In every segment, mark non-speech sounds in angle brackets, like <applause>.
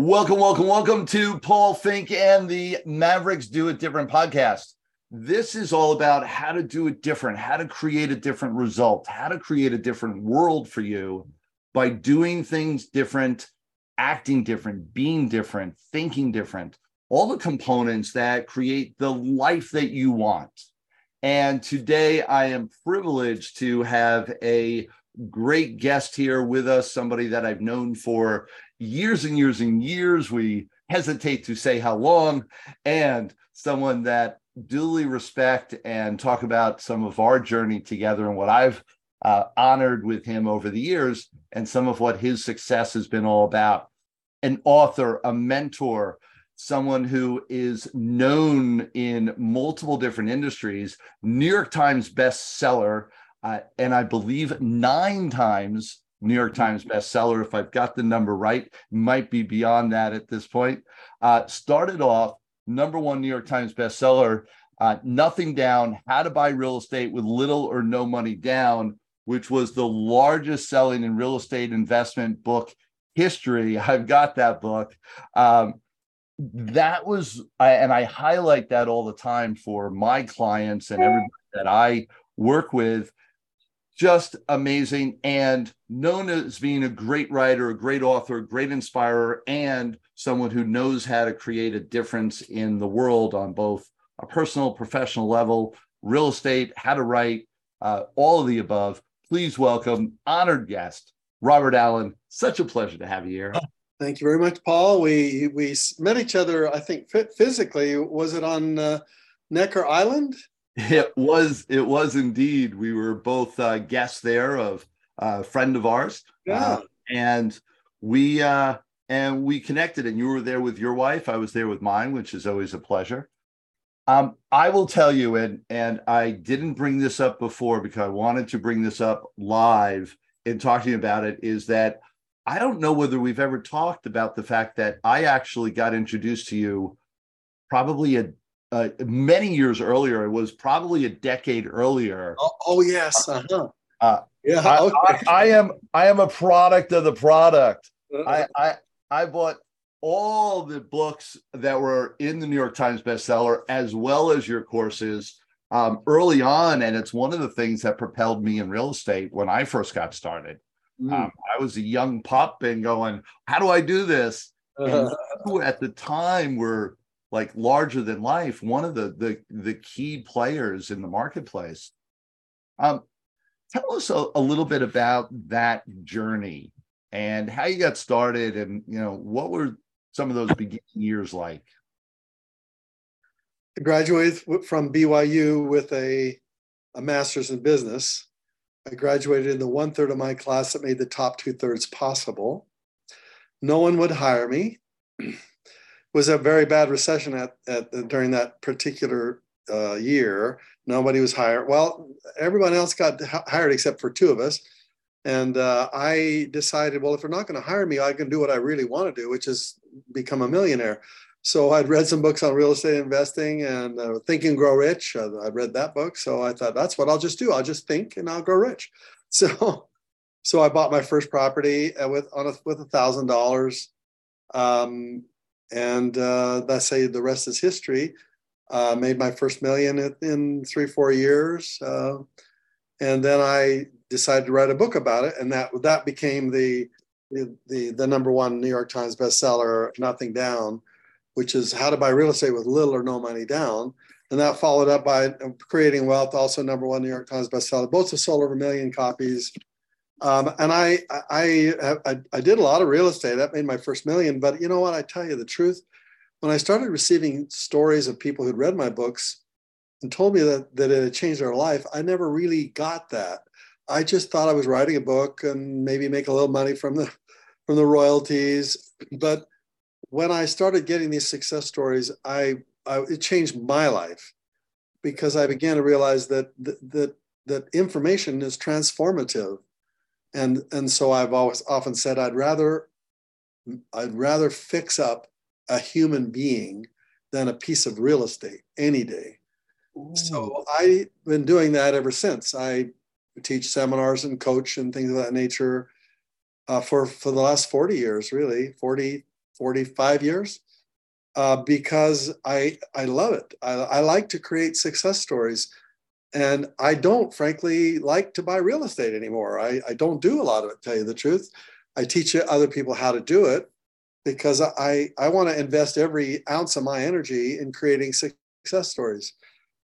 Welcome, welcome, welcome to Paul Finck and the Mavericks Do It Different podcast. This is all about how to do it different, how to create a different result, how to create a different world for you by doing things different, acting different, being different, thinking different, all the components that create the life that you want. And today I am privileged to have a great guest here with us, somebody that I've known for years and years and years. We hesitate to say how long, and someone that duly respect and talk about some of our journey together and what I've uh, honored with him over the years and some of what his success has been all about. An author, a mentor, someone who is known in multiple different industries, New York Times bestseller, uh, and I believe nine times New York Times bestseller. If I've got the number right, might be beyond that at this point. Uh, started off number one New York Times bestseller, uh, Nothing Down How to Buy Real Estate with Little or No Money Down, which was the largest selling in real estate investment book history. I've got that book. Um, that was, I, and I highlight that all the time for my clients and everybody that I work with just amazing and known as being a great writer, a great author, a great inspirer, and someone who knows how to create a difference in the world on both a personal, professional level, real estate, how to write, uh, all of the above. Please welcome honored guest, Robert Allen. Such a pleasure to have you here. Thank you very much, Paul. We we met each other, I think, physically. Was it on uh, Necker Island? It was. It was indeed. We were both uh, guests there of a friend of ours. Yeah. Uh, and we uh, and we connected. And you were there with your wife. I was there with mine, which is always a pleasure. Um, I will tell you, and and I didn't bring this up before because I wanted to bring this up live in talking about it. Is that I don't know whether we've ever talked about the fact that I actually got introduced to you probably a uh, many years earlier. It was probably a decade earlier. Oh, oh yes. Uh-huh. Uh, yeah. I, okay. I, I, am. I am a product of the product. Uh-huh. I, I I bought all the books that were in the New York Times bestseller, as well as your courses um, early on, and it's one of the things that propelled me in real estate when I first got started. Mm. Um, I was a young pup and going, "How do I do this?" Uh-huh. And at the time were like larger than life, one of the the the key players in the marketplace. Um, tell us a, a little bit about that journey and how you got started, and you know what were some of those beginning years like. I graduated from BYU with a a master's in business. I graduated in the one third of my class that made the top two thirds possible. No one would hire me. Was a very bad recession at, at during that particular uh, year. Nobody was hired. Well, everyone else got hired except for two of us. And uh, I decided, well, if they're not going to hire me, I can do what I really want to do, which is become a millionaire. So I'd read some books on real estate investing and uh, Think and Grow Rich. I'd read that book, so I thought that's what I'll just do. I'll just think and I'll grow rich. <laughs> So, so I bought my first property uh, with on a, with a thousand dollars. And uh, that's say the rest is history. Uh, made my first million in three four years, uh, and then I decided to write a book about it, and that that became the the, the number one New York Times bestseller, Nothing Down, which is how to buy real estate with little or no money down. And that followed up by Creating Wealth, also number one New York Times bestseller. Both have sold over a million copies. Um, and I, I, I, I did a lot of real estate. That made my first million. But you know what? I tell you the truth. When I started receiving stories of people who'd read my books and told me that, that it had changed their life, I never really got that. I just thought I was writing a book and maybe make a little money from the from the royalties. But when I started getting these success stories, I, I it changed my life because I began to realize that that that information is transformative and and so I've always often said I'd rather I'd rather fix up a human being than a piece of real estate any day. Ooh. So I've been doing that ever since. I teach seminars and coach and things of that nature uh, for for the last 40 years, really 40 45 years uh, because I I love it. I, I like to create success stories, and I don't frankly like to buy real estate anymore. I, I don't do a lot of it. Tell you the truth, I teach other people how to do it because I I want to invest every ounce of my energy in creating success stories,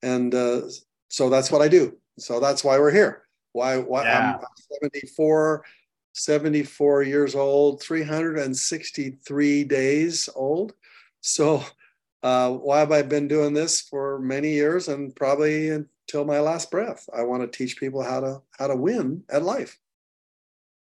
and uh, so that's what I do. So that's why we're here. Why why yeah. I'm 74 74 years old, 363 days old. So, uh, why have I been doing this for many years and probably until my last breath? I want to teach people how to how to win at life.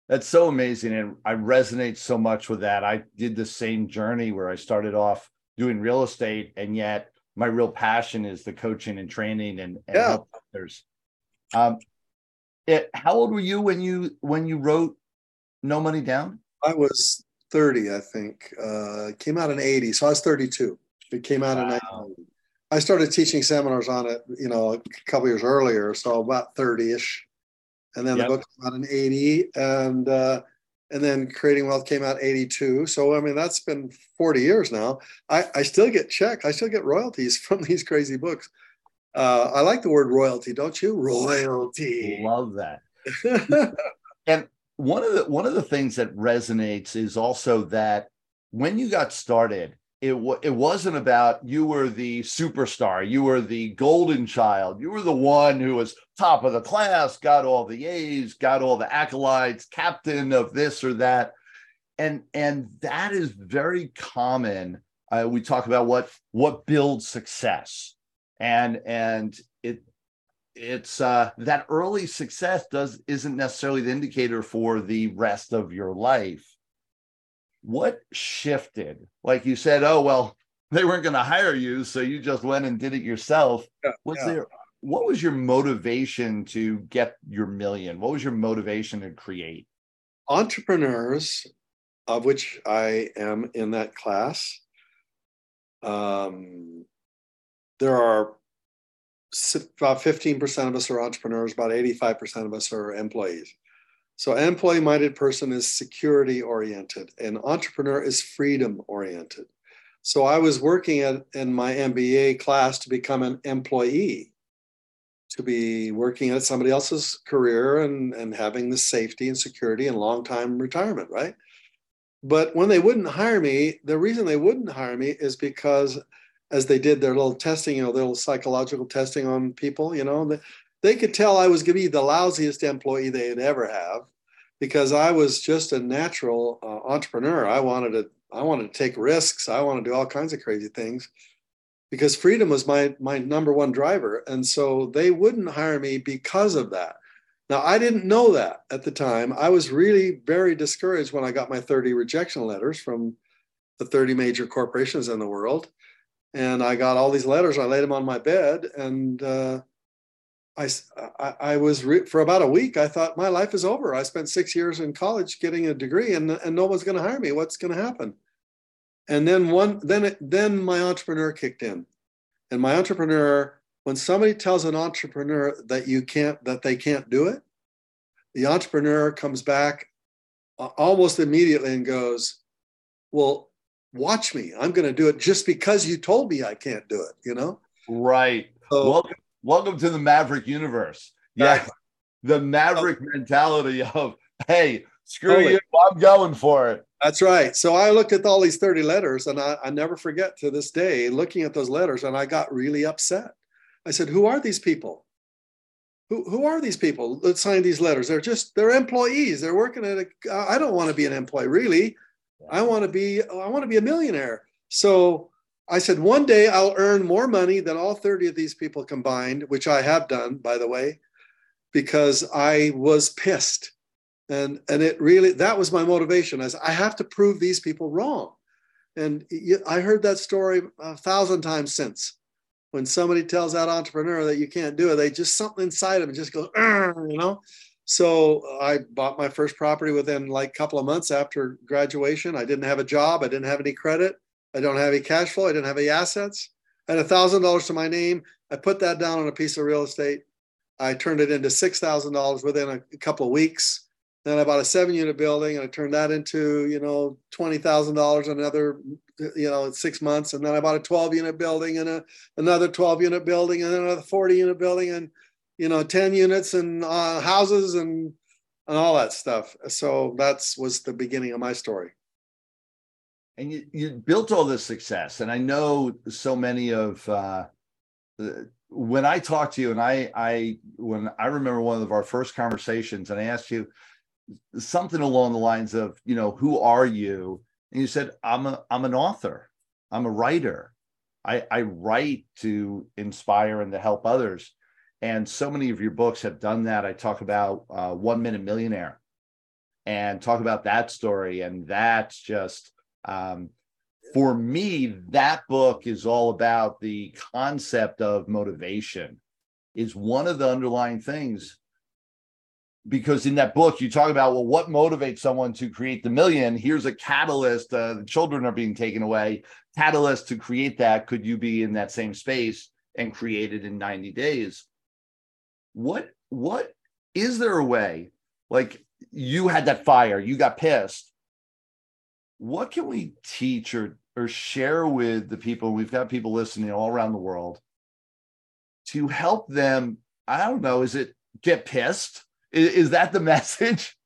That's so amazing, and I resonate so much with that. I did the same journey where I started off doing real estate, and yet my real passion is the coaching and training and, and yeah. others. Um, it, how old were you when you when you wrote no Money Down? I was 30, I think. Uh, came out in 80. So I was 32. It came out wow. in 1980. I started teaching seminars on it, you know, a couple years earlier. So about 30 ish. And then yep. the book came out in 80. And, uh, and then Creating Wealth came out 82. So, I mean, that's been 40 years now. I, I still get checks, I still get royalties <laughs> from these crazy books. Uh, I like the word royalty, don't you? Royalty. Love that. <laughs> and one of the one of the things that resonates is also that when you got started it, w- it wasn't about you were the superstar you were the golden child you were the one who was top of the class got all the a's got all the accolades captain of this or that. And and that is very common. Uh, we talk about what what builds success. And and it it's uh, that early success does isn't necessarily the indicator for the rest of your life. What shifted? Like you said, oh well, they weren't going to hire you, so you just went and did it yourself. Yeah, was yeah. there? What was your motivation to get your million? What was your motivation to create? Entrepreneurs, of which I am in that class, um, there are about 15% of us are entrepreneurs, about 85% of us are employees. So, an employee minded person is security oriented, and entrepreneur is freedom oriented. So, I was working at, in my MBA class to become an employee, to be working at somebody else's career and, and having the safety and security and long time retirement, right? But when they wouldn't hire me, the reason they wouldn't hire me is because as they did their little testing, you know, their little psychological testing on people, you know, they, they could tell I was going to be the lousiest employee they'd ever have because I was just a natural uh, entrepreneur. I wanted to, I wanted to take risks. I wanted to do all kinds of crazy things because freedom was my my number one driver, and so they wouldn't hire me because of that. Now I didn't know that at the time. I was really very discouraged when I got my 30 rejection letters from the 30 major corporations in the world and I got all these letters. I laid them on my bed, and uh, I, I, I was re- for about a week. I thought my life is over. I spent six years in college getting a degree, and and no one's going to hire me. What's going to happen? And then one, then it, then my entrepreneur kicked in, and my entrepreneur. When somebody tells an entrepreneur that you can't, that they can't do it, the entrepreneur comes back almost immediately and goes, "Well, watch me. I'm going to do it just because you told me I can't do it, you know? Right. So, welcome, welcome to the Maverick universe. Yeah. The Maverick mentality of, hey, screw totally. you, I'm going for it. That's right. So I looked at all these 30 letters and I, I never forget to this day looking at those letters and I got really upset. I said, who are these people? Who, who are these people that signed these letters? They're just, they're employees. They're working at a, I don't want to be an employee, really. I want to be I want to be a millionaire. So I said one day I'll earn more money than all 30 of these people combined, which I have done by the way, because I was pissed. And and it really that was my motivation. As I have to prove these people wrong. And I heard that story a thousand times since. When somebody tells that entrepreneur that you can't do it, they just something inside of them just goes, you know. So I bought my first property within like a couple of months after graduation. I didn't have a job. I didn't have any credit. I don't have any cash flow. I didn't have any assets. I had a thousand dollars to my name. I put that down on a piece of real estate. I turned it into six thousand dollars within a couple of weeks. Then I bought a seven unit building and I turned that into, you know, $20,000 another, you know, six months. And then I bought a 12 unit building and a, another 12 unit building and another 40 unit building and, you know, 10 units and uh, houses and, and all that stuff. So that's was the beginning of my story. And you, you built all this success. And I know so many of, uh, when I talked to you and I, I, when I remember one of our first conversations and I asked you, something along the lines of, you know, who are you? And you said, I'm a, I'm an author. I'm a writer. I, I write to inspire and to help others. And so many of your books have done that. I talk about uh, One Minute Millionaire and talk about that story. And that's just, um, for me, that book is all about the concept of motivation, is one of the underlying things. Because in that book you talk about well what motivates someone to create the million? Here's a catalyst uh, the children are being taken away. Catalyst to create that could you be in that same space and create it in 90 days? What what is there a way? Like you had that fire you got pissed what can we teach or or share with the people we've got people listening all around the world to help them i don't know is it get pissed is, is that the <laughs> message?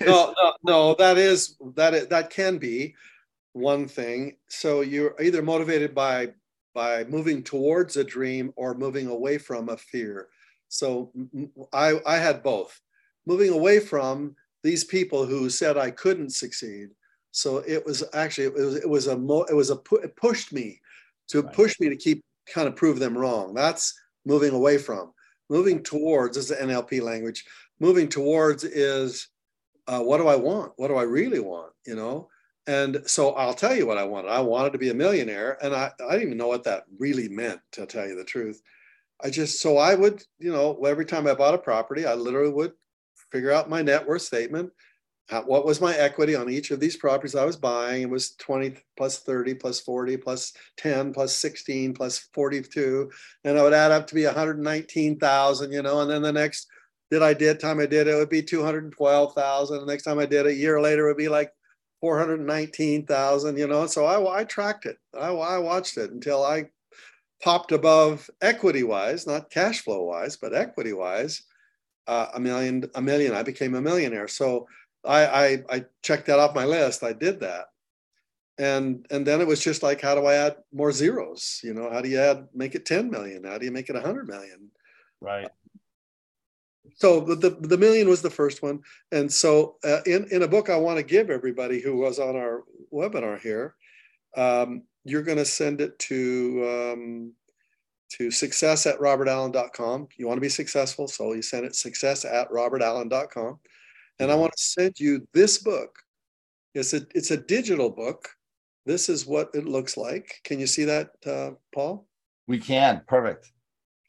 no, no, no, that is that is, that can be one thing. So you're either motivated by by moving towards a dream or moving away from a fear. So I I had both. Moving away from these people who said I couldn't succeed. So it was actually it was it was a it was a pu- it pushed me to right. push me to keep kind of prove them wrong. That's moving away from. Moving towards is the NLP language moving towards is uh, what do I want? What do I really want? You know? And so I'll tell you what I wanted. I wanted to be a millionaire. And I, I didn't even know what that really meant, to tell you the truth. I just, so I would, you know, every time I bought a property, I literally would figure out my net worth statement. How, what was my equity on each of these properties I was buying? It was 20 plus 30 plus 40 plus 10 plus 16 plus 42. And I would add up to be 119,000, you know, and then the next did I did time I did it would be 212,000. The next time I did it, a year later, it would be like 419,000, you know. So I, I tracked it. I, I watched it until I popped above equity wise, not cash flow wise, but equity wise, uh, a million, a million. I became a millionaire. So I, I, I checked that off my list. I did that. And, and then it was just like, how do I add more zeros? You know, how do you add, make it 10 million? How do you make it 100 million? Right so the, the million was the first one and so uh, in, in a book i want to give everybody who was on our webinar here um, you're going to send it to um, to success at robertallen.com you want to be successful so you send it success at robertallen.com and i want to send you this book it's a it's a digital book this is what it looks like can you see that uh, paul we can perfect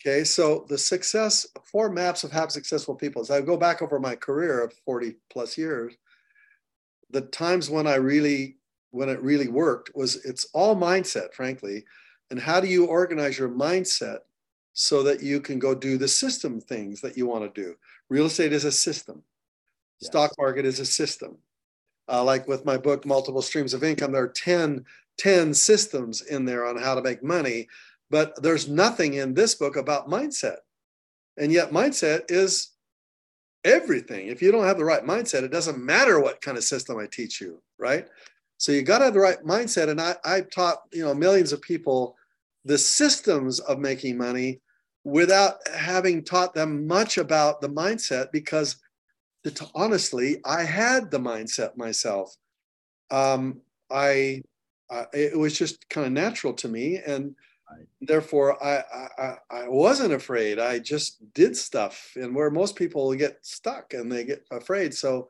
Okay, so the success, four maps of happy successful people. As I go back over my career of 40 plus years, the times when I really, when it really worked was it's all mindset, frankly. And how do you organize your mindset so that you can go do the system things that you want to do? Real estate is a system. Yes. Stock market is a system. Uh, like with my book, Multiple Streams of Income, there are 10, 10 systems in there on how to make money but there's nothing in this book about mindset. And yet, mindset is everything. If you don't have the right mindset, it doesn't matter what kind of system I teach you, right? So you got to have the right mindset. And I, I taught you know millions of people the systems of making money without having taught them much about the mindset because to, honestly, I had the mindset myself. Um, I, I it was just kind of natural to me, and Therefore, I, I I wasn't afraid. I just did stuff, and where most people get stuck and they get afraid. So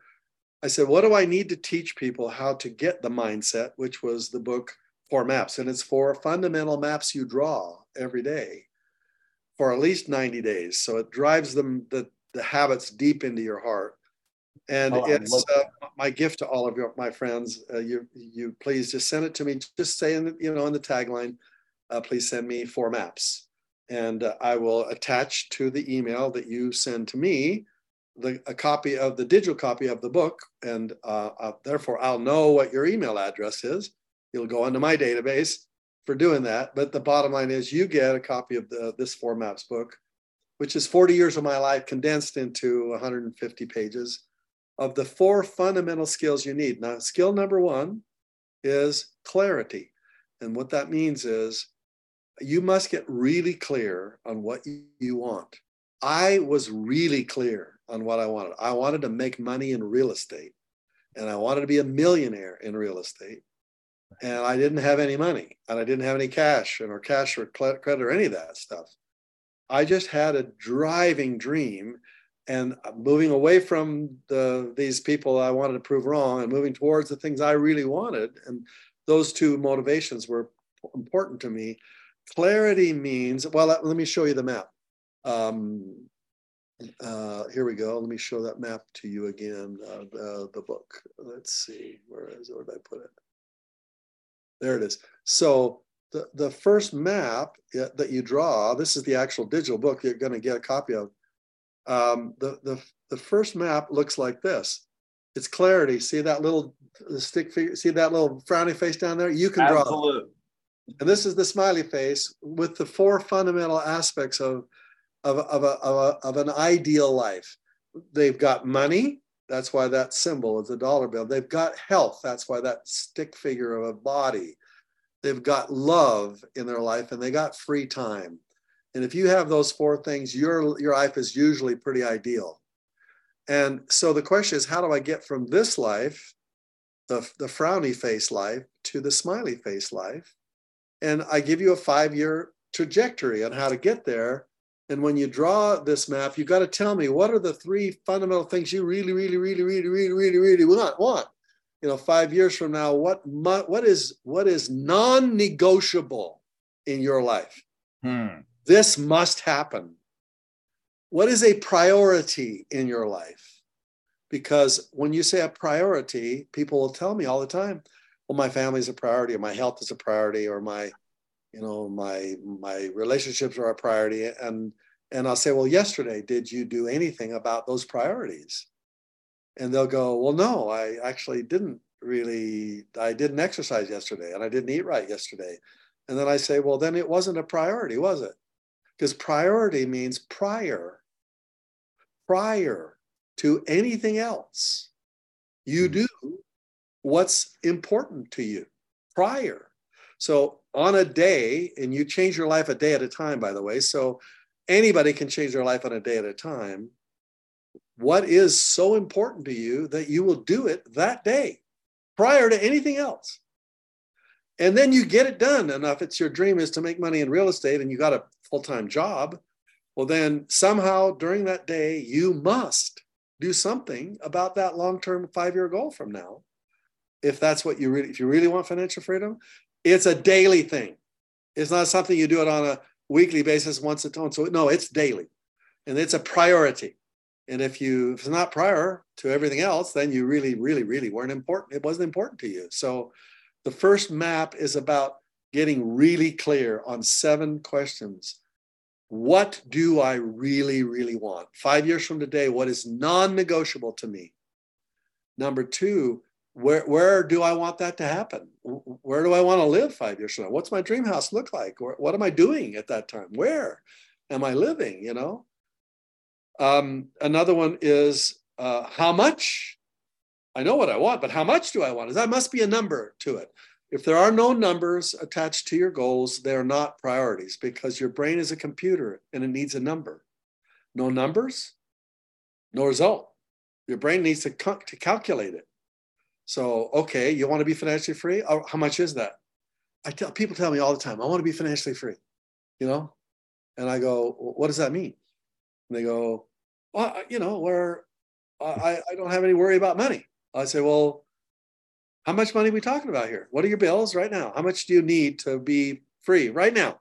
I said, what do I need to teach people how to get the mindset, which was the book Four Maps, and it's four fundamental maps you draw every day for at least 90 days. So it drives them the the habits deep into your heart. And oh, it's uh, my gift to all of your, my friends. Uh, you, you please just send it to me. Just say in the, you know in the tagline, uh, please send me four maps. And uh, I will attach to the email that you send to me the, a copy of the digital copy of the book, and uh, uh, therefore I'll know what your email address is. You'll go into my database for doing that. But the bottom line is, you get a copy of the this Four Maps book, which is 40 years of my life condensed into 150 pages of the four fundamental skills you need. Now, skill number one is clarity, and what that means is you must get really clear on what you want. I was really clear on what I wanted. I wanted to make money in real estate and I wanted to be a millionaire in real estate. And I didn't have any money and I didn't have any cash or cash or credit or any of that stuff. I just had a driving dream and moving away from the these people I wanted to prove wrong and moving towards the things I really wanted. And those two motivations were important to me. Clarity means, well, let, me show you the map. Um, uh, here we go. Let me show that map to you again. Uh, the, the book. Let's see. Where is it? Where did I put it? There it is. So the, the first map that you draw, this is the actual digital book you're going to get a copy of. Um, the, the, the first map looks like this. It's clarity. See that little stick figure? See that little frowny face down there? You can draw. Absolutely. And this is the smiley face with the four fundamental aspects of of, of, a, of, a, of an ideal life. They've got money. That's why that symbol is a dollar bill. They've got health. That's why that stick figure of a body. They've got love in their life and they got free time. And if you have those four things, your, your life is usually pretty ideal. And so the question is, how do I get from this life, the, the frowny face life, to the smiley face life? And I give you a five year trajectory on how to get there. And when you draw this map, you've got to tell me what are the three fundamental things you really, really, really, really, really, really, really want. Want, you know, five years from now, what what is what is non-negotiable in your life? Hmm. This must happen. What is a priority in your life? Because when you say a priority, people will tell me all the time, "Well, my family is a priority, or my health is a priority, or my you know my my relationships are a priority and and i'll say well yesterday did you do anything about those priorities and they'll go well no i actually didn't really i didn't exercise yesterday and i didn't eat right yesterday and then i say well then it wasn't a priority was it because priority means prior prior to anything else you hmm. do what's important to you prior so on a day, and you change your life a day at a time, by the way. So anybody can change their life on a day at a time. What is so important to you that you will do it that day prior to anything else? And then you get it done. enough it's your dream is to make money in real estate and you got a full time job, well, then somehow during that day, you must do something about that long term five year goal from now. If that's what you really, if you really want financial freedom, it's a daily thing. It's not something you do it on a weekly basis once a time. So no, it's daily, and it's a priority. And if you if it's not prior to everything else, then you really, really, really weren't important. It wasn't important to you. So the first map is about getting really clear on seven questions. What do I really, really want? Five years from today, what is non negotiable to me? Number two, where where do I want that to happen? Where do I want to live five years from now? What's my dream house look like? what am I doing at that time? Where am I living? You know. Um, another one is uh, how much. I know what I want, but how much do I want? Is That must be a number to it. If there are no numbers attached to your goals, they're not priorities because your brain is a computer and it needs a number. No numbers, no result. Your brain needs to, to calculate it. So, okay, you want to be financially free? Oh, how much is that? I tell people tell me all the time, I want to be financially free, you know? And I go, what does that mean? And they go, well, you know, where I, I don't have any worry about money. I say, well, how much money are we talking about here? What are your bills right now? How much do you need to be free right now?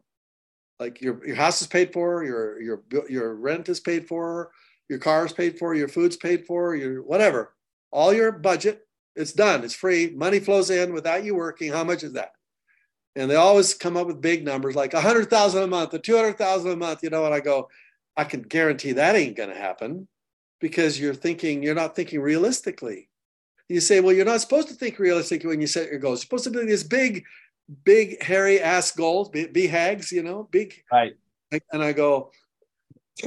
Like your, your house is paid for, your, your, your rent is paid for, your car is paid for, your food's paid for, your whatever, all your budget it's done. It's free. Money flows in without you working. How much is that? And they always come up with big numbers like a hundred thousand a month, or two hundred thousand a month. You know, and I go, I can guarantee that ain't going to happen. because you're thinking, you're not thinking realistically. You say, well, you're not supposed to think realistically when you set your goals. You're supposed to be this big, big, hairy ass goals, be, be hags, you know, big. Right. And I go, <clears throat>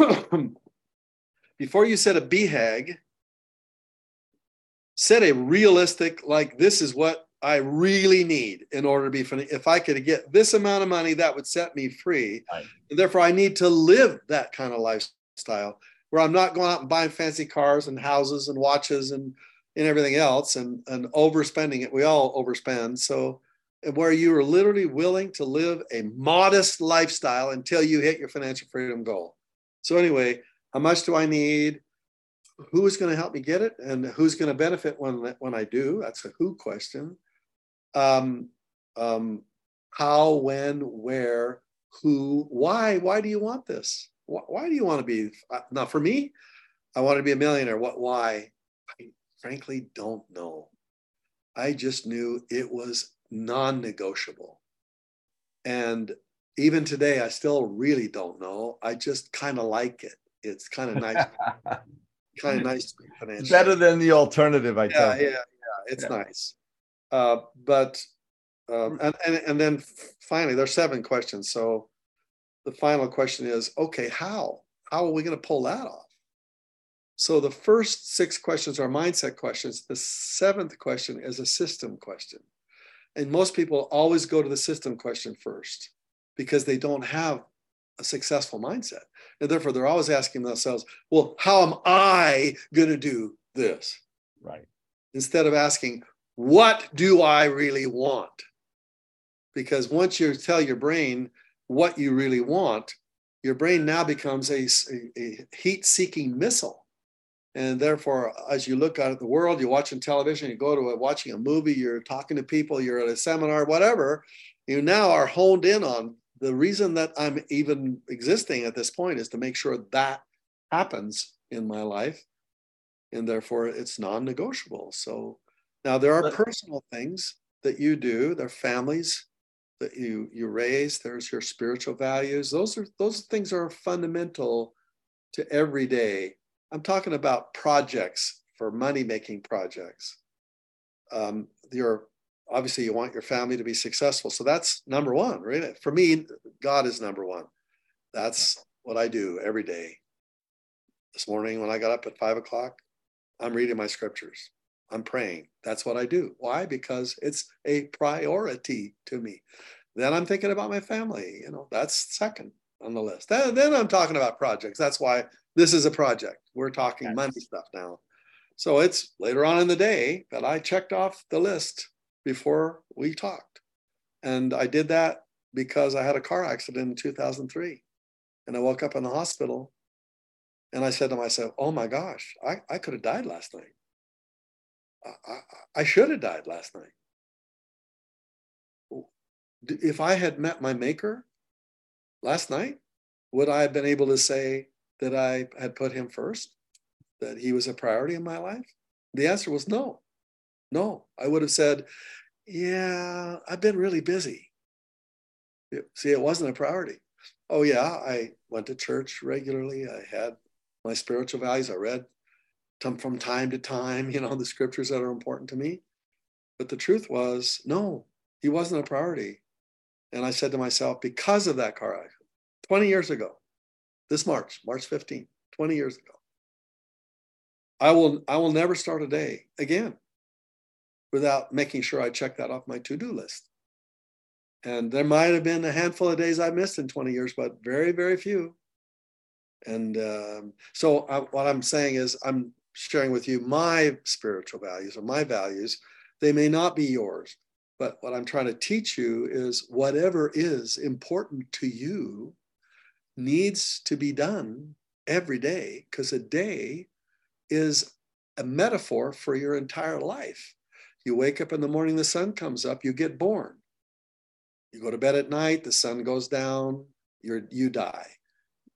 before you set a BHAG, set a realistic, like, this is what I really need in order to be funny. If I could get this amount of money, that would set me free. Right. And therefore, I need to live that kind of lifestyle where I'm not going out and buying fancy cars and houses and watches and, and everything else and, and overspending it. We all overspend. So, where you are literally willing to live a modest lifestyle until you hit your financial freedom goal. So, anyway, how much do I need? Who is going to help me get it? And who's going to benefit when, when I do? That's a who question. Um, um, how, when, where, who, why? Why do you want this? Why, why do you want to be? Not for me, I want to be a millionaire. What? Why? Frankly don't know. I just knew it was non-negotiable, and even today, I still really don't know. I just kind of like it. It's kind of nice. <laughs> kind of nice to be financial. Better than the alternative, I yeah, tell you. Yeah, yeah, it's yeah. nice. Uh, but um, and, and and then finally, there's seven questions. So the final question is, okay, how? How are we going to pull that off? So the first six questions are mindset questions. The seventh question is a system question. And most people always go to the system question first because they don't have a successful mindset. And therefore, they're always asking themselves, well, how am I going to do this? Right. Instead of asking, what do I really want? Because once you tell your brain what you really want, your brain now becomes a, a, a heat seeking missile. And therefore, as you look out at the world, you're watching television, you go to a, watching a movie, you're talking to people, you're at a seminar, whatever, you now are honed in on the reason that I'm even existing at this point is to make sure that happens in my life. And therefore, it's non negotiable. So now there are personal things that you do, there are families that you you raise there's your spiritual values those are those things are fundamental to every day i'm talking about projects for money making projects um, your obviously you want your family to be successful so that's number one right for me god is number one that's what i do every day this morning when i got up at five o'clock i'm reading my scriptures I'm praying. That's what I do. Why? Because it's a priority to me. Then I'm thinking about my family. You know, that's second on the list. Then, then I'm talking about projects. That's why this is a project. We're talking yes. money stuff now. So it's later on in the day that I checked off the list before we talked. And I did that because I had a car accident in 2003. And I woke up in the hospital and I said to myself, oh my gosh, I, I could have died last night. I, I should have died last night. If I had met my maker last night, would I have been able to say that I had put him first, that he was a priority in my life? The answer was no. No, I would have said, yeah, I've been really busy. See, it wasn't a priority. Oh, yeah, I went to church regularly. I had my spiritual values. I read from time to time, <laughs> you know, the scriptures that are important to me. But the truth was, no, he wasn't a priority. And I said to myself, because of that car accident, 20 years ago, this March, March 15, 20 years ago, I will, I will never start a day again without making sure I check that off my to-do list. And there might have been a handful of days I missed in 20 years, but very, very few. And um, so I, what I'm saying is I'm sharing with you my spiritual values or my values. They may not be yours, but what I'm trying to teach you is whatever is important to you needs to be done every day because a day is a metaphor for your entire life. You wake up in the morning, the sun comes up, you get born. You go to bed at night, the sun goes down, you you die.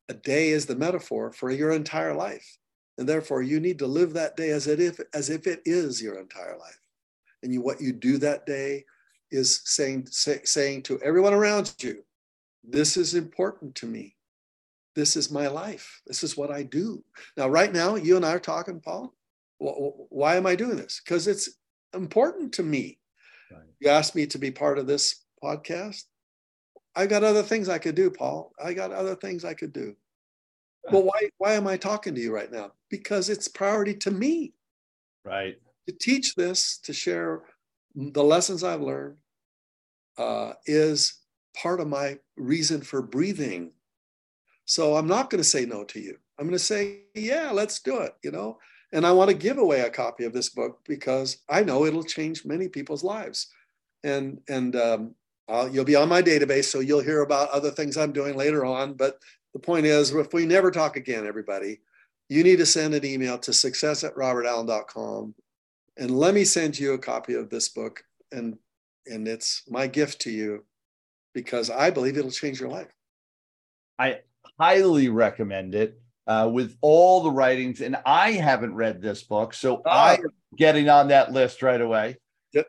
A day is the metaphor for your entire life. And therefore, you need to live that day as if, as if it is your entire life. And you, what you do that day is saying, say, saying to everyone around you, this is important to me. This is my life. This is what I do. Now, right now, you and I are talking, Paul. Why am I doing this? Because it's important to me. Right. You asked me to be part of this podcast. I got other things I could do, Paul. I got other things I could do. <laughs> But why why am I talking to you right now? Because it's priority to me. Right. To teach this, to share the lessons I've learned, uh, is part of my reason for breathing. So I'm not going to say no to you. I'm going to say, yeah, let's do it. You know, and I want to give away a copy of this book because I know it'll change many people's lives. And and um, you'll be on my database, so you'll hear about other things I'm doing later on. But the point is, if we never talk again, everybody, you need to send an email to success at robertallen.com and let me send you a copy of this book. And and it's my gift to you because I believe it'll change your life. I highly recommend it uh, with all the writings. And I haven't read this book, so oh. I'm getting on that list right away.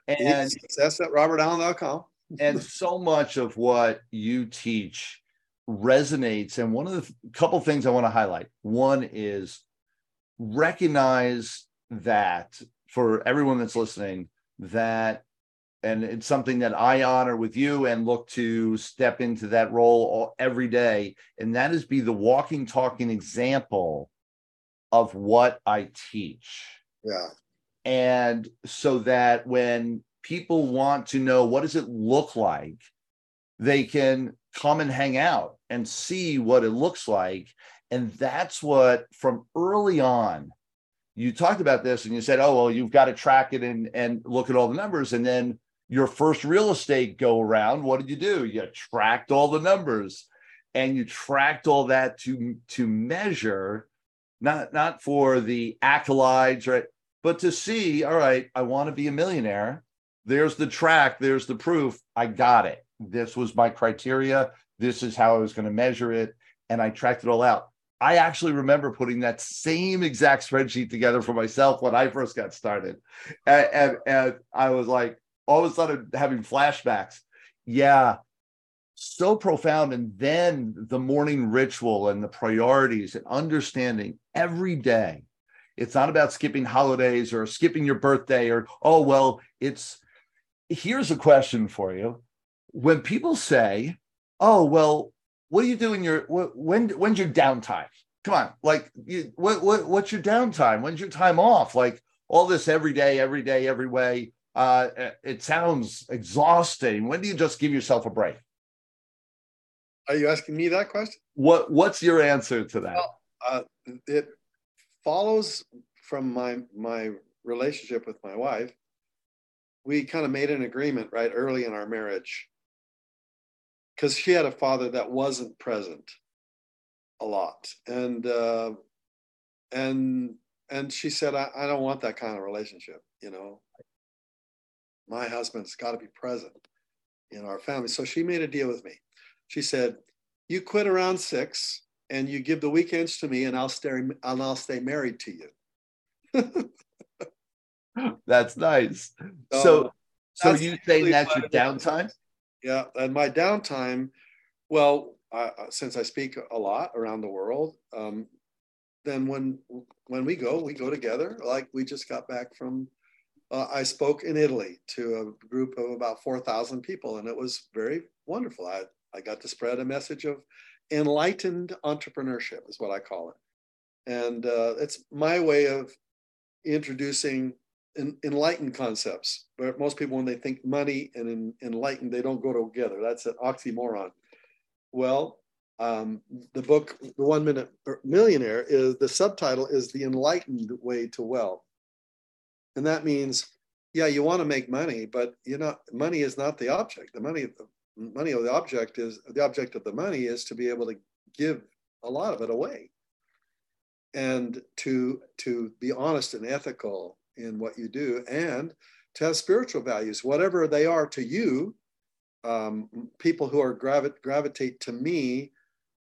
And that's at robertallen.com. <laughs> and so much of what you teach resonates. And one of the couple things I want to highlight one is recognize that for everyone that's listening, that and it's something that I honor with you and look to step into that role all, every day. And that is be the walking, talking example of what I teach. Yeah. And so that when people want to know what does it look like, they can come and hang out and see what it looks like. And that's what from early on, you talked about this and you said, oh, well, you've got to track it and, and look at all the numbers. And then your first real estate go around, what did you do? You tracked all the numbers and you tracked all that to to measure, not not for the accolades, right? But to see, all right, I want to be a millionaire. There's the track, there's the proof. I got it. This was my criteria. This is how I was going to measure it. And I tracked it all out. I actually remember putting that same exact spreadsheet together for myself when I first got started. And, and, and I was like, all of a sudden having flashbacks. Yeah, so profound. And then the morning ritual and the priorities and understanding every day. It's not about skipping holidays or skipping your birthday or, oh, well, it's here's a question for you. When people say, oh, well, what do you do in your when when's your downtime? Come on, like you, what what what's your downtime? When's your time off? Like all this every day, every day, every way uh, it sounds exhausting. When do you just give yourself a break? Are you asking me that question? What What's your answer to that? Well, uh, it follows from my my relationship with my wife. We kind of made an agreement right early in our marriage because she had a father that wasn't present a lot, and uh, and and she said, I, I don't want that kind of relationship. You know, my husband's got to be present in our family. So she made a deal with me. She said, "You quit around six, and you give the weekends to me, and I'll stay and I'll stay married to you." <laughs> that's nice. So, so, so you saying really that's your downtime? Yeah, and my downtime. Well, uh, since I speak a lot around the world, um, then when when we go, we go together. Like we just got back from uh, I spoke in Italy to a group of about 4,000 people, and it was very wonderful. I, I got to spread a message of enlightened entrepreneurship, is what I call it. And uh, it's my way of introducing enlightened concepts. But most people, when they think money and enlightened, they don't go together. That's an oxymoron. Well, um, the book, The One Minute Millionaire, is the subtitle is The Enlightened Way to Wealth and that means, yeah, you want to make money, but you know, money is not the object. The money, the money of the object is the object of the money is to be able to give a lot of it away, and to to be honest and ethical in what you do, and to have spiritual values, whatever they are to you. Um, people who are gravi- gravitate to me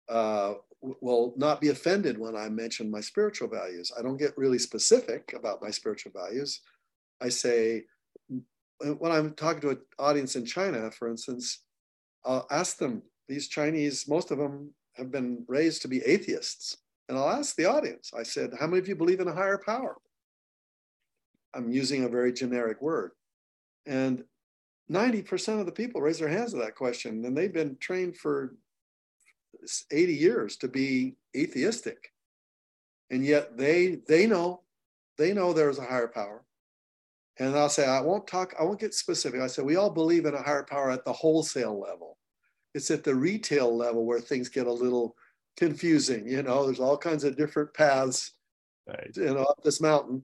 uh, will not be offended when I mention my spiritual values. I don't get really specific about my spiritual values. I say, when I'm talking to an audience in China, for instance, I'll ask them, these Chinese, most of them have been raised to be atheists. And I'll ask the audience, I said, how many of you believe in a higher power? I'm using a very generic word. And 90% of the people raise their hands to that question. And they've been trained for 80 years to be atheistic. And yet they they know, they know there's a higher power. And I'll say, I won't talk, I won't get specific. I said, we all believe in a higher power at the wholesale level. It's at the retail level where things get a little confusing. You know, there's all kinds of different paths, right. you know, up this mountain.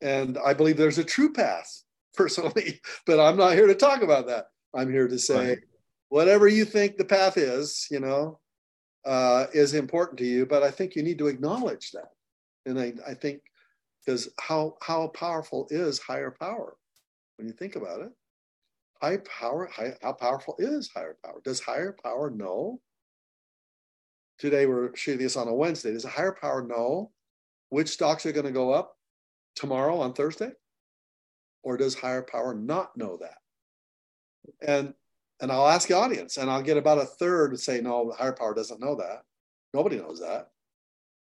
And I believe there's a true path <laughs> personally, but I'm not here to talk about that. I'm here to say, right. whatever you think the path is, you know, uh, is important to you. But I think you need to acknowledge that. And I, I think because how how powerful is higher power when you think about it? High power, high, how powerful is higher power? Does higher power know? Today we're shooting this on a Wednesday. Does higher power know which stocks are going to go up tomorrow on Thursday? Or does higher power not know that? And and I'll ask the audience, and I'll get about a third to say, no, the higher power doesn't know that. Nobody knows that.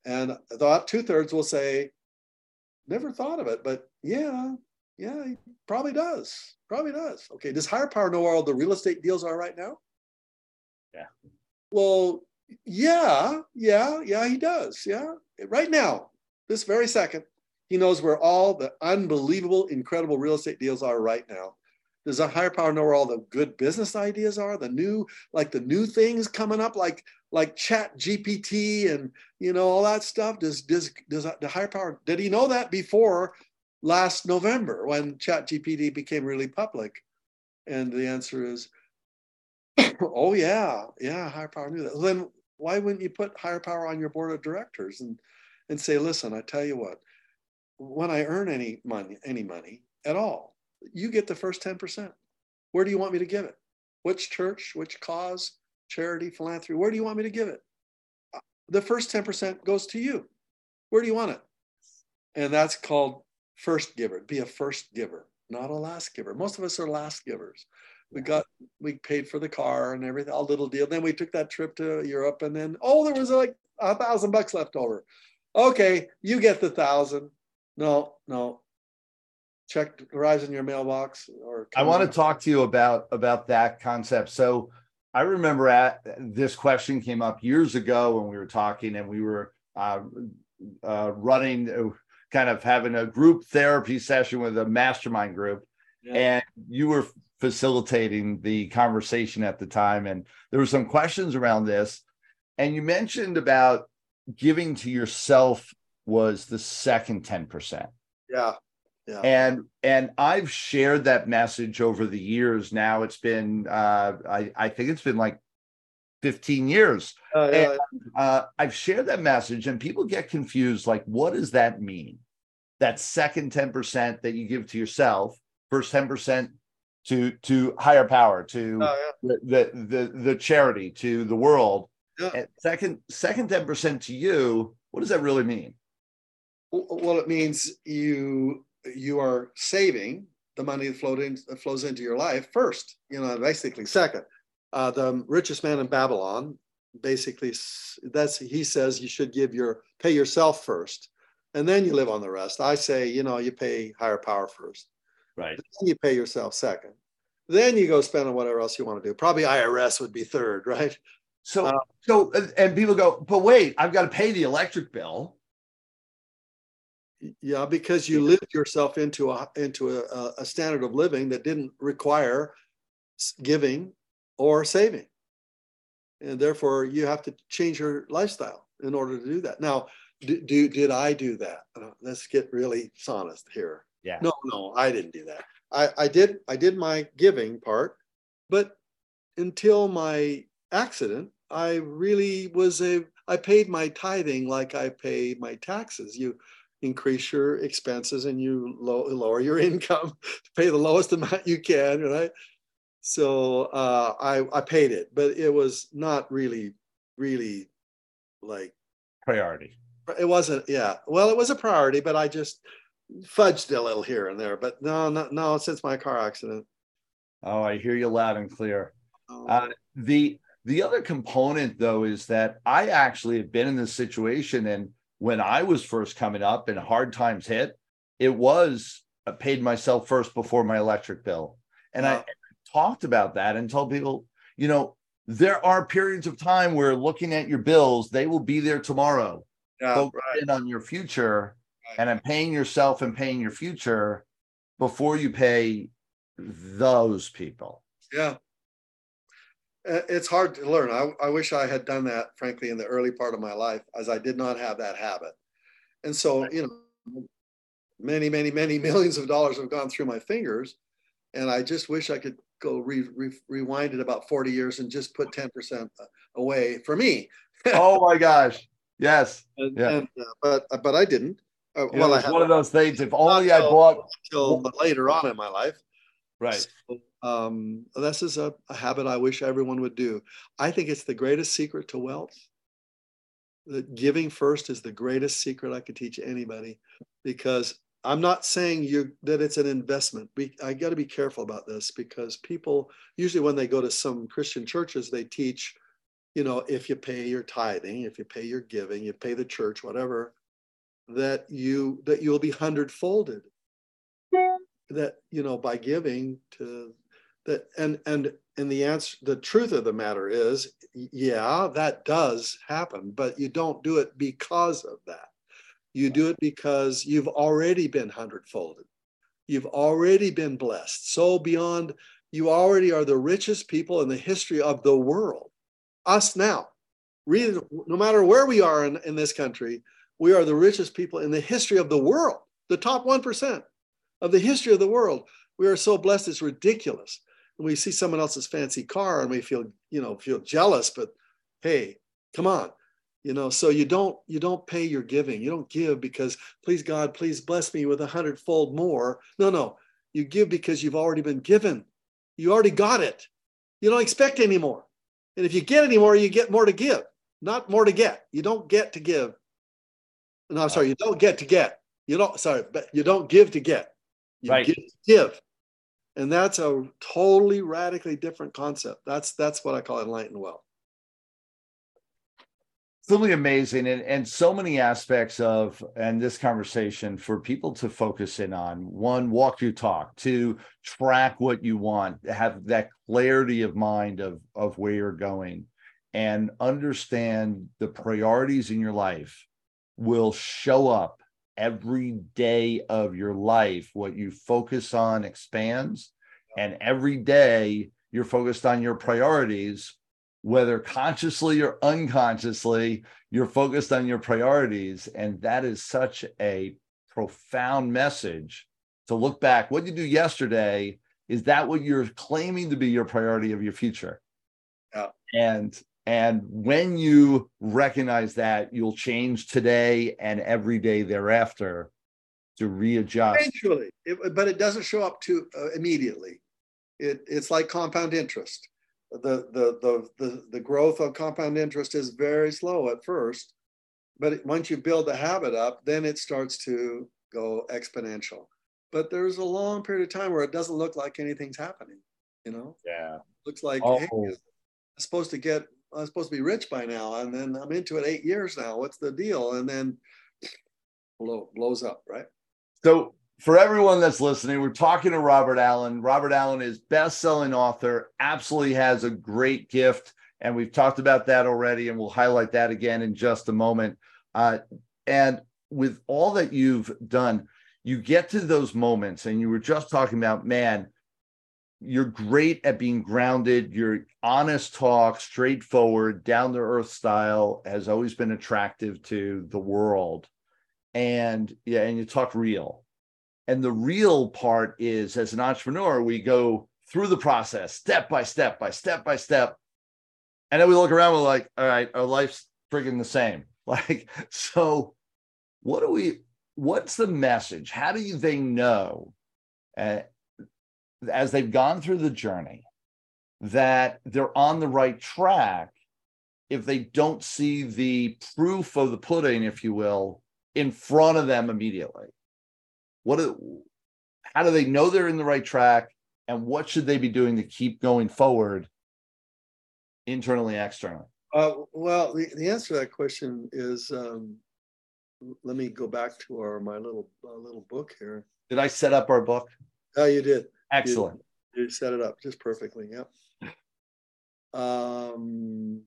And about two thirds will say, never thought of it, but yeah, yeah, he probably does. Probably does. Okay, does higher power know where all the real estate deals are right now? Yeah. Well, yeah, yeah, yeah, he does. Yeah. Right now, this very second, he knows where all the unbelievable, incredible real estate deals are right now. Does a higher power know where all the good business ideas are? The new, like the new things coming up, like like Chat GPT and you know all that stuff. Does does does the higher power? Did he know that before last November when Chat GPT became really public? And the answer is, <coughs> oh yeah, yeah, higher power knew that. Then why wouldn't you put higher power on your board of directors and and say, listen, I tell you what, when I earn any money, any money at all, you get the first 10%. Where do you want me to give it? Which church, which cause, charity, philanthropy? Where do you want me to give it? Uh, the first 10% goes to you. Where do you want it? And that's called first giver. Be a first giver, not a last giver. Most of us are last givers. We got, we paid for the car and everything, a little deal. Then we took that trip to Europe and then, oh, there was like a thousand bucks left over. Okay, you get the thousand. No, no, check arrives in your mailbox or i want to talk to you about about that concept. So i remember at this question came up years ago when we were talking and we were uh, uh, running uh, kind of having a group therapy session with a mastermind group. Yeah. and you were facilitating the conversation at the time and there were some questions around this. And you mentioned about giving to yourself was the second 10% yeah yeah. And and I've shared that message over the years. Now it's been uh, I I think it's been like 15 years. Uh, yeah, and, uh, I've shared that message, and people get confused. Like, what does that mean? That second 10% that you give to yourself, first 10% to to higher power, to oh, yeah. the, the, the the charity, to the world. Yeah. Second second 10% to you. What does that really mean? Well, it means you you are saving the money that flowed in, that flows into your life first, you know, basically second. Uh, the richest man in Babylon, basically, that's he says you should give your pay yourself first, and then you live on the rest. I say, you know, you pay higher power first, right? Then you pay yourself second. Then you go spend on whatever else you want to do. Probably IRS would be third, <laughs> right? So, uh, so, and people go, but wait, I've got to pay the electric bill yeah because you lived yourself into a into a, a standard of living that didn't require giving or saving. And therefore you have to change your lifestyle in order to do that. Now do, do did i do that? Uh, let's get really honest here. Yeah. No no i didn't do that. I i did i did my giving part but until my accident i really was a i paid my tithing like i pay my taxes. You increase your expenses and you low, lower your <laughs> income to pay the lowest amount you can, right? So uh, I, I paid it, but it was not really, really like priority. It wasn't, yeah. Well, it was a priority, but I just fudged a little here and there. But no, no, no since my car accident. Oh, I hear you loud and clear. Oh. Uh, the The other component, though, is that I actually have been in this situation. And when I was first coming up and hard times hit, it was I paid myself first before my electric bill. And wow. I talked about that and told people, you know, there are periods of time where looking at your bills, they will be there tomorrow. Yeah, Focus right. in on your future right. and I'm paying yourself and paying your future before you pay those people. Yeah it's hard to learn. I, I wish I had done that, frankly, in the early part of my life, as I did not have that habit. And so, you know, many, many, many <laughs> millions of dollars have gone through my fingers. And I just wish I could go re, re, rewind it about 40 years and just put 10% away for me. <laughs> oh my gosh. Yes. And, yeah. And, uh, but, but I didn't. Uh, well, it's one of those things. If only I bought until later on in my life. Right. So, um, this is a, a habit I wish everyone would do. I think it's the greatest secret to wealth. That giving first is the greatest secret I could teach anybody because I'm not saying you that it's an investment. We, I got to be careful about this because people usually when they go to some Christian churches, they teach, you know, if you pay your tithing, if you pay your giving, you pay the church, whatever, that you that you'll be hundredfolded. That you know by giving to that and and and the answer the truth of the matter is yeah that does happen but you don't do it because of that. You do it because you've already been hundredfolded. You've already been blessed. So beyond you already are the richest people in the history of the world. Us now. Really no matter where we are in, in this country we are the richest people in the history of the world the top 1% of the history of the world. We are so blessed it's ridiculous. We see someone else's fancy car and we feel you know feel jealous but hey come on. You know so you don't you don't pay your giving. You don't give because please god please bless me with a hundredfold more. No no. You give because you've already been given. You already got it. You don't expect any more. And if you get any more you get more to give not more to get. You don't get to give. No i'm sorry you don't get to get. You don't sorry but you don't give to get you right. give, give. And that's a totally radically different concept. That's that's what i call enlightened wealth Really amazing. And, and so many aspects of and this conversation for people to focus in on. One walk your talk. To track what you want. Have that clarity of mind of of where you're going. And understand the priorities in your life will show up every day of your life, what you focus on expands. And every day you're focused on your priorities, whether consciously or unconsciously, you're focused on your priorities. And that is such a profound message to look back. What you do yesterday, is that what you're claiming to be your priority of your future? Yeah. And and when you recognize that, you'll change today and every day thereafter to readjust. Eventually, it, but it doesn't show up too uh, immediately. It, it's like compound interest. The, the, the, the, the growth of compound interest is very slow at first, but it, once you build the habit up, then it starts to go exponential. But there's a long period of time where it doesn't look like anything's happening. You know? Yeah. Looks like oh. hey, I'm supposed to get I'm supposed to be rich by now, and then I'm into it eight years now. What's the deal? And then blow, blows up, right? So for everyone that's listening, we're talking to Robert Allen. Robert Allen is best-selling author, absolutely has a great gift, and we've talked about that already, and we'll highlight that again in just a moment. Uh, and with all that you've done, you get to those moments, and you were just talking about, man, you're great at being grounded. Your honest talk, straightforward, down to earth style has always been attractive to the world. And yeah, and you talk real. And the real part is as an entrepreneur, we go through the process step by step by step by step. And then we look around, we're like, all right, our life's friggin' the same. <laughs> Like, so what do we, what's the message? How do you, they know? As they've gone through the journey that they're on the right track if they don't see the proof of the pudding, if you will, in front of them immediately. What how do they know they're in the right track and what should they be doing to keep going forward internally, externally? Uh, well, the, the answer to that question is um, let me go back to our my little uh, little book here. Did I set up our book? Oh, you did. Excellent. You, you set it up just perfectly. Yep. Um,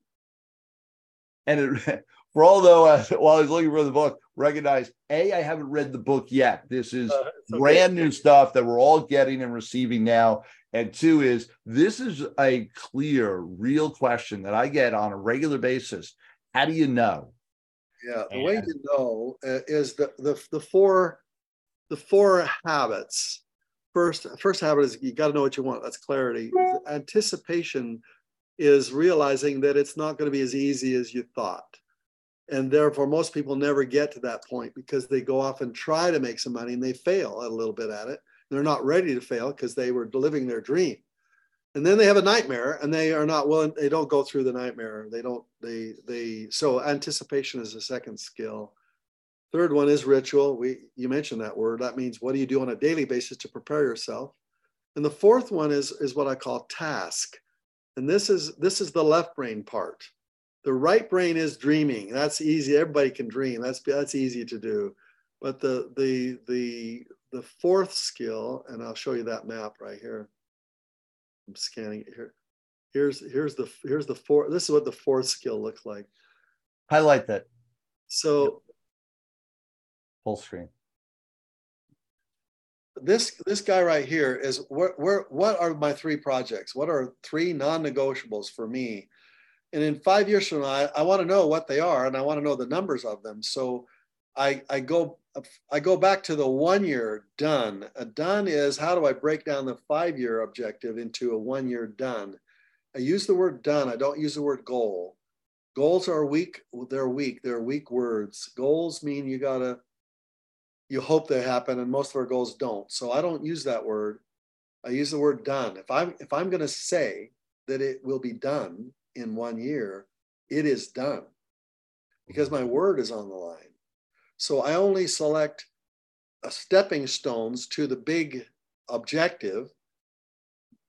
and it, <laughs> for although uh, <laughs> while I was looking for the book, recognize a I haven't read the book yet. This is uh, okay. brand new stuff that we're all getting and receiving now. And two is this is a clear, real question that I get on a regular basis. How do you know? Yeah, the and, way to know uh, is the, the the four the four habits. First, first habit is you got to know what you want. That's clarity. Anticipation is realizing that it's not going to be as easy as you thought. And therefore, most people never get to that point because they go off and try to make some money and they fail a little bit at it. They're not ready to fail because they were living their dream. And then they have a nightmare and they are not willing, they don't go through the nightmare. They don't, they, they, so anticipation is a second skill. Third one is ritual. We, you mentioned that word. That means what do you do on a daily basis to prepare yourself? And the fourth one is, is what I call task. And this is this is the left brain part. The right brain is dreaming. That's easy. Everybody can dream. That's that's easy to do. But the the the the fourth skill, and I'll show you that map right here. I'm scanning it here. Here's here's the here's the four. This is what the fourth skill looks like. Highlight that. So full screen. This this guy right here is where, where what are my three projects? What are three non-negotiables for me? And in five years from now i, I want to know what they are and i want to know the numbers of them. So i i go i go back to the one year done. A done is how do i break down the five year objective into a one year done? I use the word done. I don't use the word goal. Goals are weak they're weak they're weak words. Goals mean you gotta you hope they happen and most of our goals don't. So i don't use that word. I use the word done. If i'm if i'm going to say that it will be done in one year it is done because my word is on the line. So i only select stepping stones to the big objective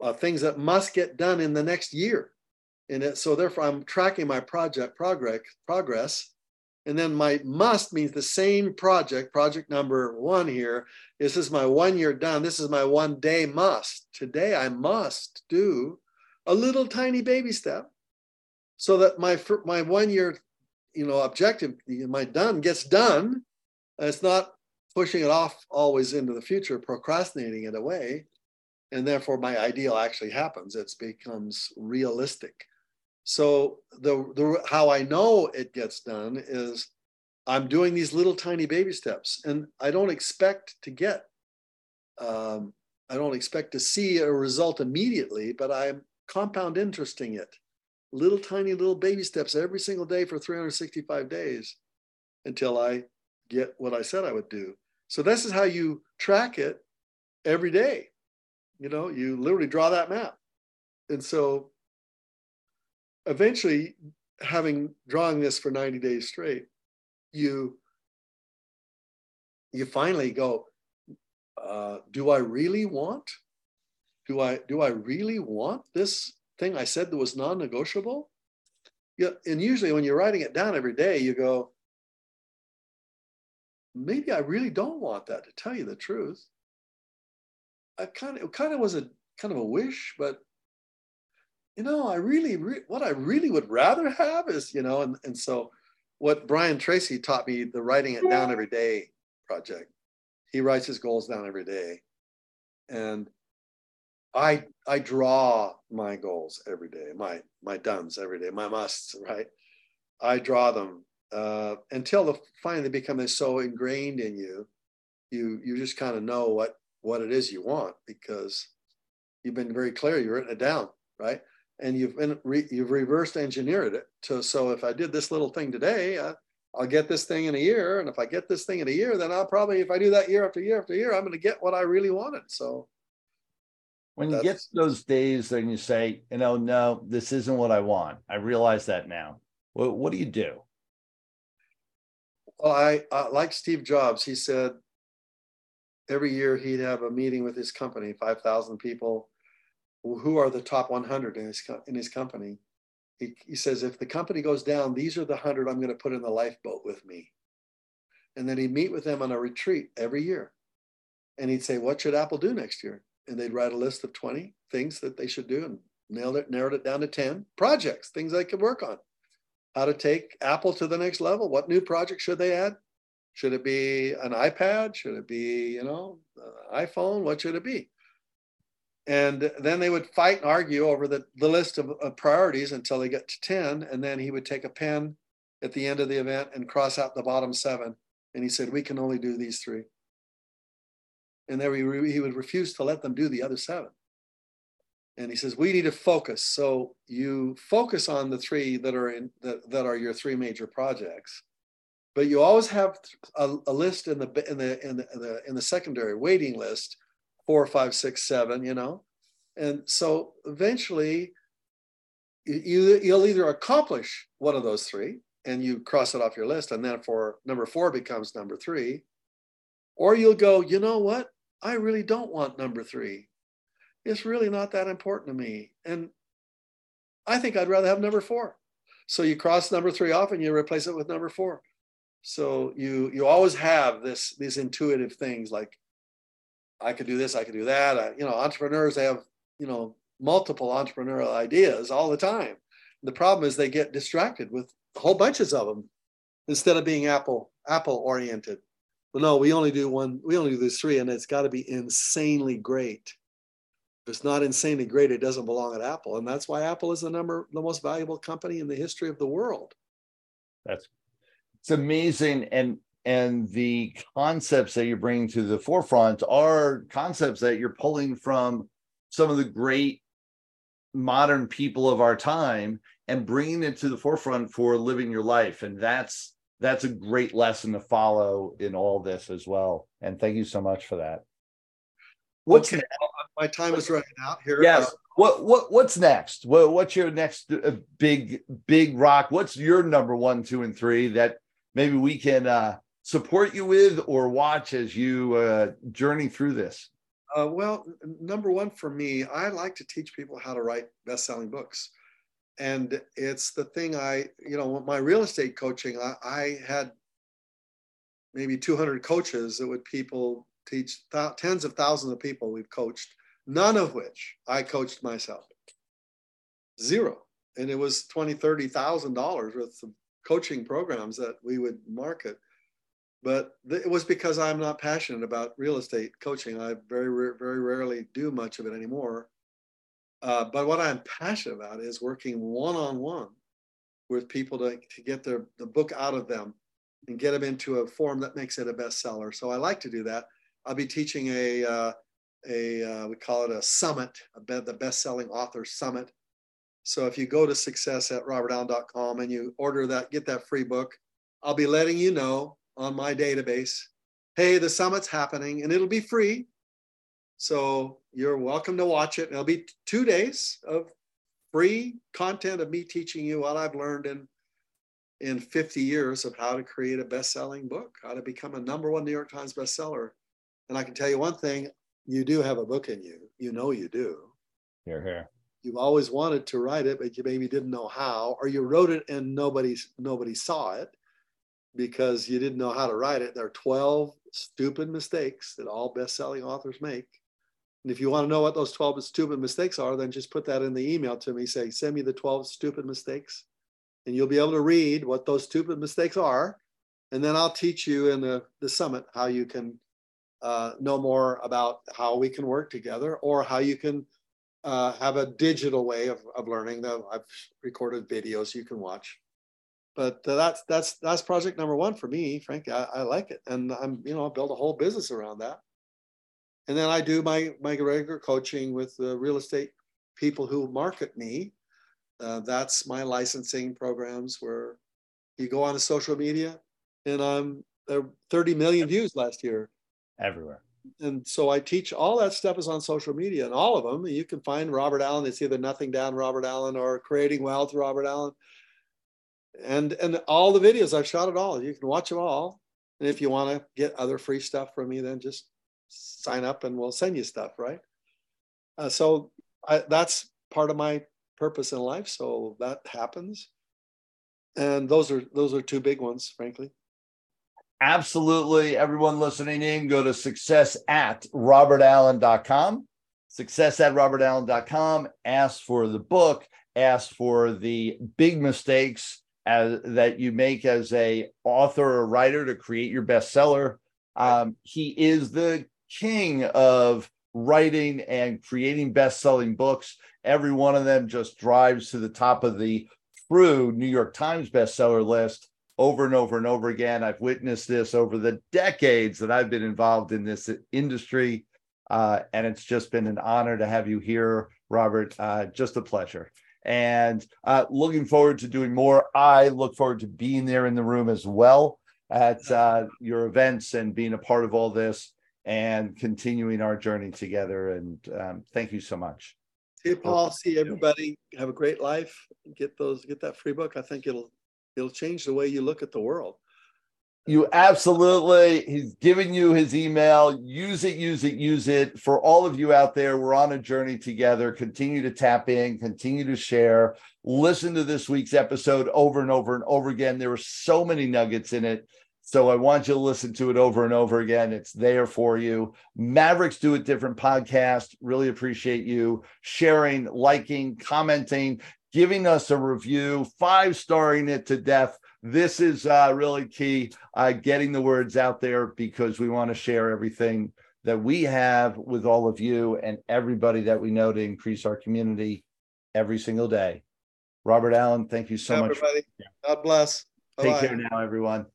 uh, things that must get done in the next year. And it, so therefore i'm tracking my project progress progress and then my must means the same project, project number one here. This is my one year done. This is my one day must. Today I must do a little tiny baby step so that my, my one year you know, objective, my done gets done. it's not pushing it off always into the future, procrastinating it away. And therefore my ideal actually happens. It becomes realistic. So the, the how I know it gets done is I'm doing these little tiny baby steps, and I don't expect to get, um, I don't expect to see a result immediately, but I'm compound interesting it, little tiny little baby steps every single day for 365 days, until I get what I said I would do. So this is how you track it every day. You know, you literally draw that map, and so eventually having drawing this for 90 days straight you you finally go uh, do i really want do i do i really want this thing i said that was non-negotiable? Yeah and usually when you're writing it down every day you go maybe i really don't want that to tell you the truth. I kind of it kind of was a kind of a wish but you know, I really, re- what I really would rather have is, you know, and, and so what Brian Tracy taught me, the writing it down every day project. He writes his goals down every day. And I I draw my goals every day, my my dones every day, my musts, right? I draw them uh, until the finally become so ingrained in you, you you just kind of know what what it is you want because you've been very clear. You've written it down, right? And you've been re, you've reversed engineered it to so if I did this little thing today, uh, I'll get this thing in a year, and if I get this thing in a year, then I'll probably if I do that year after year after year, I'm going to get what I really wanted. So when you get to those days, then you say, you know, no, this isn't what I want. I realize that now. What what do you do? Well, I uh, like Steve Jobs. He said every year he'd have a meeting with his company, five thousand people who are the top 100 in his, in his company. he, he says, if the company goes down, these are the hundred I'm going to put in the lifeboat with me. And then he'd meet with them on a retreat every year. And he'd say, What should Apple do next year? And they'd write a list of 20 things that they should do and nailed it, narrowed it down to 10 projects, things they could work on. How to take Apple to the next level. What new project should they add? Should it be an iPad? Should it be, you know, uh, iPhone? What should it be? And then they would fight and argue over the, the list of, of priorities until they get to 10. And then he would take a pen at the end of the event and cross out the bottom seven. And he said, We can only do these three. And then he, he would refuse to let them do the other seven. And he says, We need to focus. So you focus on the three that are in that, that are your three major projects but you always have a, a, list in the in the in the in the, in the secondary waiting list four five six seven you know? And so eventually you you'll either accomplish one of those three and you cross it off your list and then for number four becomes number three or you'll go you know what? I really don't want number three. It's really not that important to me. And i think i'd rather have number four. So you cross number three off and you replace it with number four. So you you always have this these intuitive things like I could do this, I could do that. I, you know, entrepreneurs have you know multiple entrepreneurial ideas all the time. The problem is they get distracted with whole bunches of them instead of being Apple Apple oriented. But no, we only do one. We only do these three, and it's got to be insanely great. If it's not insanely great, it doesn't belong at Apple, and that's why Apple is the number the most valuable company in the history of the world. That's it's amazing and and the concepts that you're bringing to the forefront are concepts that you're pulling from some of the great modern people of our time and bringing it to the forefront for living your life. And that's that's a great lesson to follow in all this as well. And thank you so much for that. What's okay. my time is running out here yes. Uh, what what what's next? What, what's your next uh, big big rock? What's your number one two and three that maybe we can uh, support you with or watch as you uh, journey through this? Uh, well, number one for me, I like to teach people how to write best-selling books, and it's the thing I, you know, my real estate coaching, I, I had maybe 200 coaches that would people teach th- tens of thousands of people we've coached, none of which I coached myself. Zero. And it was twenty, thirty thousand dollars worth of coaching programs that we would market. But it was because I'm not passionate about real estate coaching. I very, very rarely do much of it anymore. Uh, but what I'm passionate about is working one on one with people to, to get their, the book out of them and get them into a form that makes it a bestseller. So I like to do that. I'll be teaching a, uh, a uh, we call it a summit, a, the best selling author summit so if you go to success at robertallen.com and you order that, get that free book, I'll be letting you know on my database, hey, the summit's happening and it'll be free. So you're welcome to watch it. It'll be two days of free content of me teaching you what I've learned in in 50 years of how to create a best-selling book, how to become a number one New York Times bestseller. And I can tell you one thing, you do have a book in you. You know you do. Here, here you've always wanted to write it, but you maybe didn't know how, or you wrote it and nobody nobody saw it because you didn't know how to write it. There are 12 stupid mistakes that all best-selling authors make. And if you want to know what those 12 stupid mistakes are, then just put that in the email to me. Say, send me the 12 stupid mistakes. And you'll be able to read what those stupid mistakes are. And then I'll teach you in the, the summit how you can uh, know more about how we can work together or how you can uh, have a digital way of, of learning. I've recorded videos you can watch, but that's that's that's project number one for me. Frankly, I, I like it, and I'm you know I build a whole business around that. And then I do my my regular coaching with the real estate people who market me. Uh, that's my licensing programs where you go on to social media, and I'm there 30 million views last year. Everywhere and so I teach all that stuff is on social media and all of them. You can find Robert Allen. It's either Nothing Down Robert Allen or Creating Wealth Robert Allen. And and all the videos I've shot it all. You can watch them all. And if you want to get other free stuff from me, then just sign up and we'll send you stuff, right? Uh, so I, that's part of my purpose in life. So that happens. And those are those are two big ones, frankly. Absolutely. Everyone listening in, go to success at robertallen.com. Success at robertallen.com. Ask for the book, ask for the big mistakes as, that you make as a author or writer to create your bestseller. Um, he is the king of writing and creating best-selling books. Every one of them just drives to the top of the true New York Times bestseller list over and over and over again. I've witnessed this over the decades that I've been involved in this industry. Uh, and it's just been an honor to have you here, Robert. Uh, just a pleasure. And uh, looking forward to doing more. I look forward to being there in the room as well at uh, your events and being a part of all this and continuing our journey together. And um, thank you so much. See you, Paul. See everybody. Have a great life. Get those. Get that free book. I think it'll it'll change the way you look at the world. You absolutely. He's giving you his email. Use it. Use it. Use it. For all of you out there, we're on a journey together. Continue to tap in. Continue to share. Listen to this week's episode over and over and over again. There were so many nuggets in it so I want you to listen to it over and over again. It's there for you. Mavericks Do It Different podcast. Really appreciate you sharing, liking, commenting, giving us a review, five starring it to death. This is uh, really key, uh, getting the words out there because we want to share everything that we have with all of you and everybody that we know to increase our community every single day. Robert Allen, thank you so Everybody. much. God bless. Take Bye-bye. care now, everyone.